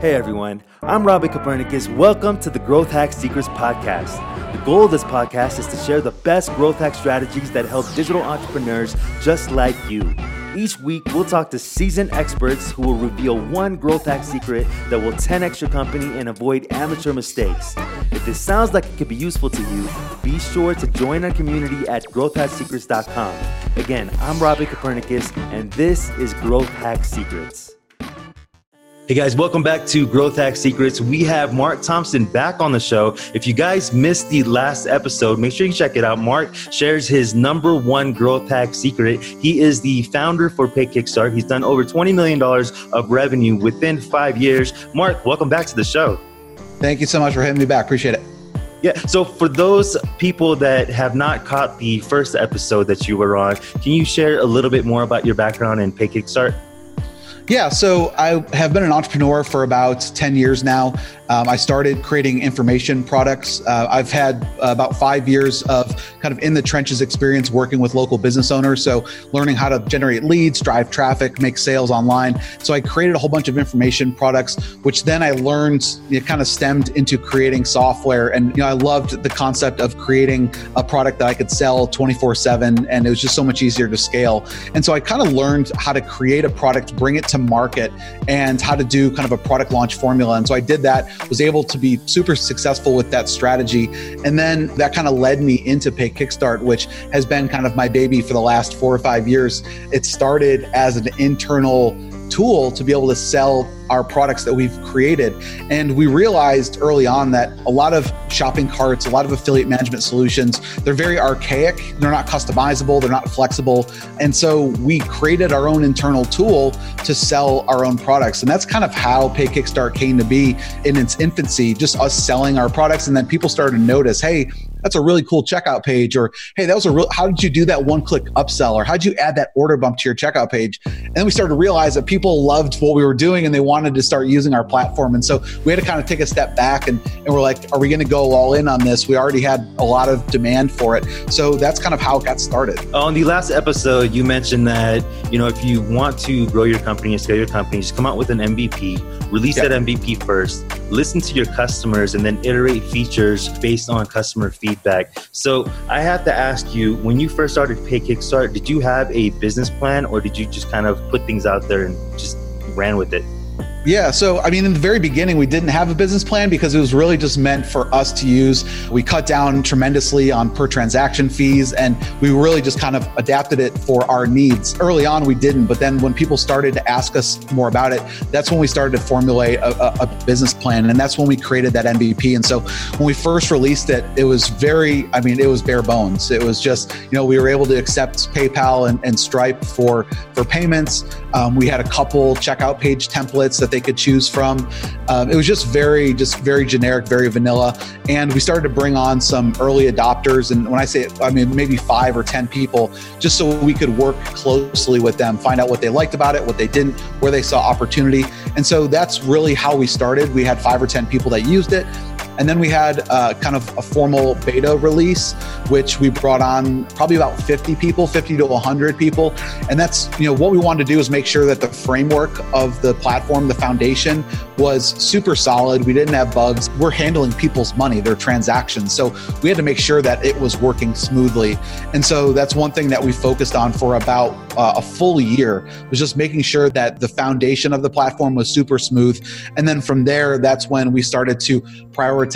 Hey everyone, I'm Robbie Copernicus. Welcome to the Growth Hack Secrets Podcast. The goal of this podcast is to share the best growth hack strategies that help digital entrepreneurs just like you. Each week, we'll talk to seasoned experts who will reveal one growth hack secret that will 10x your company and avoid amateur mistakes. If this sounds like it could be useful to you, be sure to join our community at growthhacksecrets.com. Again, I'm Robbie Copernicus, and this is Growth Hack Secrets. Hey guys, welcome back to Growth Hack Secrets. We have Mark Thompson back on the show. If you guys missed the last episode, make sure you check it out. Mark shares his number one growth hack secret. He is the founder for Pay Kickstart. He's done over $20 million of revenue within five years. Mark, welcome back to the show. Thank you so much for having me back. Appreciate it. Yeah. So for those people that have not caught the first episode that you were on, can you share a little bit more about your background in Pay Kickstart? Yeah, so I have been an entrepreneur for about 10 years now. Um, I started creating information products. Uh, I've had uh, about five years of kind of in the trenches experience working with local business owners. So, learning how to generate leads, drive traffic, make sales online. So, I created a whole bunch of information products, which then I learned it kind of stemmed into creating software. And, you know, I loved the concept of creating a product that I could sell 24 7, and it was just so much easier to scale. And so, I kind of learned how to create a product, bring it to market, and how to do kind of a product launch formula. And so, I did that was able to be super successful with that strategy. And then that kind of led me into Pay Kickstart, which has been kind of my baby for the last four or five years. It started as an internal tool to be able to sell our products that we've created. And we realized early on that a lot of shopping carts, a lot of affiliate management solutions, they're very archaic, they're not customizable, they're not flexible. And so we created our own internal tool to sell our own products. And that's kind of how Pay Kickstart came to be in its infancy, just us selling our products. And then people started to notice, hey, that's a really cool checkout page or hey that was a real how did you do that one click upsell or how did you add that order bump to your checkout page and then we started to realize that people loved what we were doing and they wanted to start using our platform and so we had to kind of take a step back and, and we're like are we going to go all in on this we already had a lot of demand for it so that's kind of how it got started on the last episode you mentioned that you know if you want to grow your company and scale your company just come out with an mvp release yep. that mvp first listen to your customers and then iterate features based on customer feedback feedback. So I have to ask you, when you first started Pay Kickstart, did you have a business plan or did you just kind of put things out there and just ran with it? Yeah. So, I mean, in the very beginning, we didn't have a business plan because it was really just meant for us to use. We cut down tremendously on per transaction fees and we really just kind of adapted it for our needs. Early on, we didn't. But then when people started to ask us more about it, that's when we started to formulate a, a, a business plan. And that's when we created that MVP. And so when we first released it, it was very, I mean, it was bare bones. It was just, you know, we were able to accept PayPal and, and Stripe for, for payments. Um, we had a couple checkout page templates that they could choose from. Um, it was just very, just very generic, very vanilla. And we started to bring on some early adopters. And when I say, I mean, maybe five or 10 people, just so we could work closely with them, find out what they liked about it, what they didn't, where they saw opportunity. And so that's really how we started. We had five or 10 people that used it. And then we had uh, kind of a formal beta release, which we brought on probably about 50 people, 50 to 100 people. And that's, you know, what we wanted to do is make sure that the framework of the platform, the foundation was super solid. We didn't have bugs. We're handling people's money, their transactions. So we had to make sure that it was working smoothly. And so that's one thing that we focused on for about uh, a full year was just making sure that the foundation of the platform was super smooth. And then from there, that's when we started to prioritize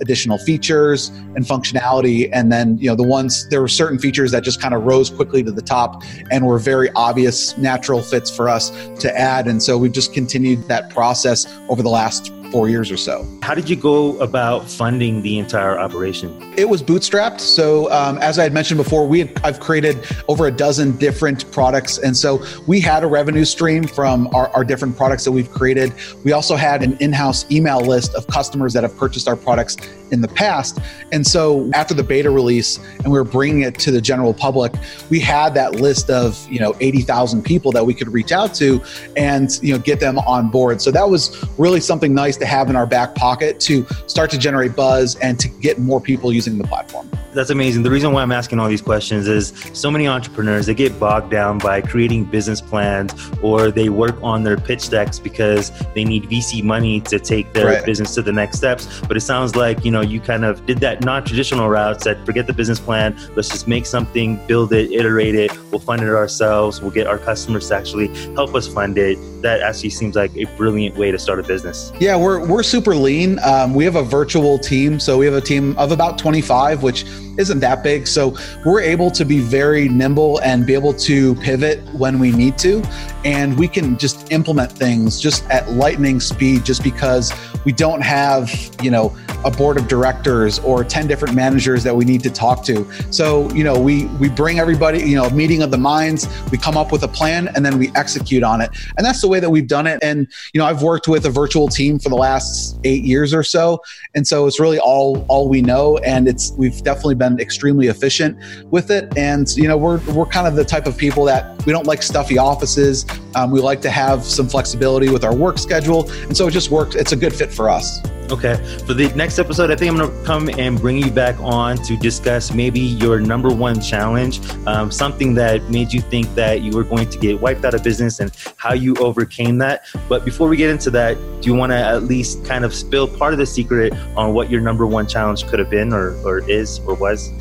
additional features and functionality. And then, you know, the ones, there were certain features that just kind of rose quickly to the top and were very obvious, natural fits for us to add. And so we've just continued that process over the last four years or so. How did you go about funding the entire operation? It was bootstrapped. So, um, as I had mentioned before, we had, I've created over a dozen different products, and so we had a revenue stream from our, our different products that we've created. We also had an in-house email list of customers that have purchased our products in the past. And so after the beta release and we were bringing it to the general public, we had that list of, you know, 80,000 people that we could reach out to and, you know, get them on board. So that was really something nice to have in our back pocket to start to generate buzz and to get more people using the platform. That's amazing. The reason why I'm asking all these questions is so many entrepreneurs they get bogged down by creating business plans or they work on their pitch decks because they need VC money to take their right. business to the next steps. But it sounds like you know you kind of did that non-traditional route. Said forget the business plan. Let's just make something, build it, iterate it. We'll fund it ourselves. We'll get our customers to actually help us fund it. That actually seems like a brilliant way to start a business. Yeah, we're we're super lean. Um, we have a virtual team, so we have a team of about 25, which isn't that big. So we're able to be very nimble and be able to pivot when we need to. And we can just implement things just at lightning speed just because we don't have, you know, a board of directors or 10 different managers that we need to talk to. So, you know, we we bring everybody, you know, a meeting of the minds, we come up with a plan and then we execute on it. And that's the way that we've done it. And, you know, I've worked with a virtual team for the last 8 years or so, and so it's really all all we know and it's we've definitely been extremely efficient with it. And, you know, we're we're kind of the type of people that we don't like stuffy offices. Um, we like to have some flexibility with our work schedule. And so it just works. It's a good fit for us. Okay. For the next episode, I think I'm going to come and bring you back on to discuss maybe your number one challenge, um, something that made you think that you were going to get wiped out of business and how you overcame that. But before we get into that, do you want to at least kind of spill part of the secret on what your number one challenge could have been or, or is or was?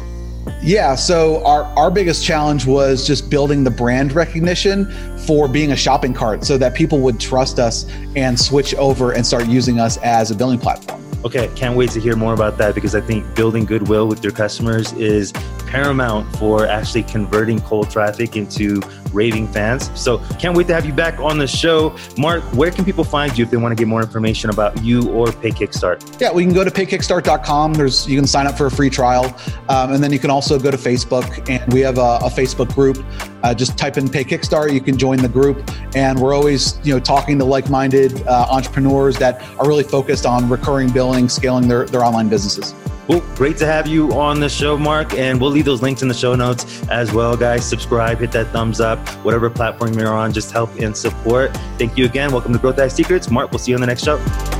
Yeah, so our, our biggest challenge was just building the brand recognition for being a shopping cart so that people would trust us and switch over and start using us as a billing platform. Okay, can't wait to hear more about that because I think building goodwill with your customers is paramount for actually converting cold traffic into raving fans. So can't wait to have you back on the show. Mark, where can people find you if they want to get more information about you or Pay Kickstart? Yeah, we can go to paykickstart.com. There's you can sign up for a free trial, um, and then you can also go to Facebook, and we have a, a Facebook group. Uh, just type in Pay Kickstart. You can join the group, and we're always you know talking to like-minded uh, entrepreneurs that are really focused on recurring billing, scaling their their online businesses. Well, great to have you on the show, Mark. And we'll leave those links in the show notes as well, guys. Subscribe, hit that thumbs up, whatever platform you're on, just help and support. Thank you again. Welcome to Growth Hack Secrets. Mark, we'll see you on the next show.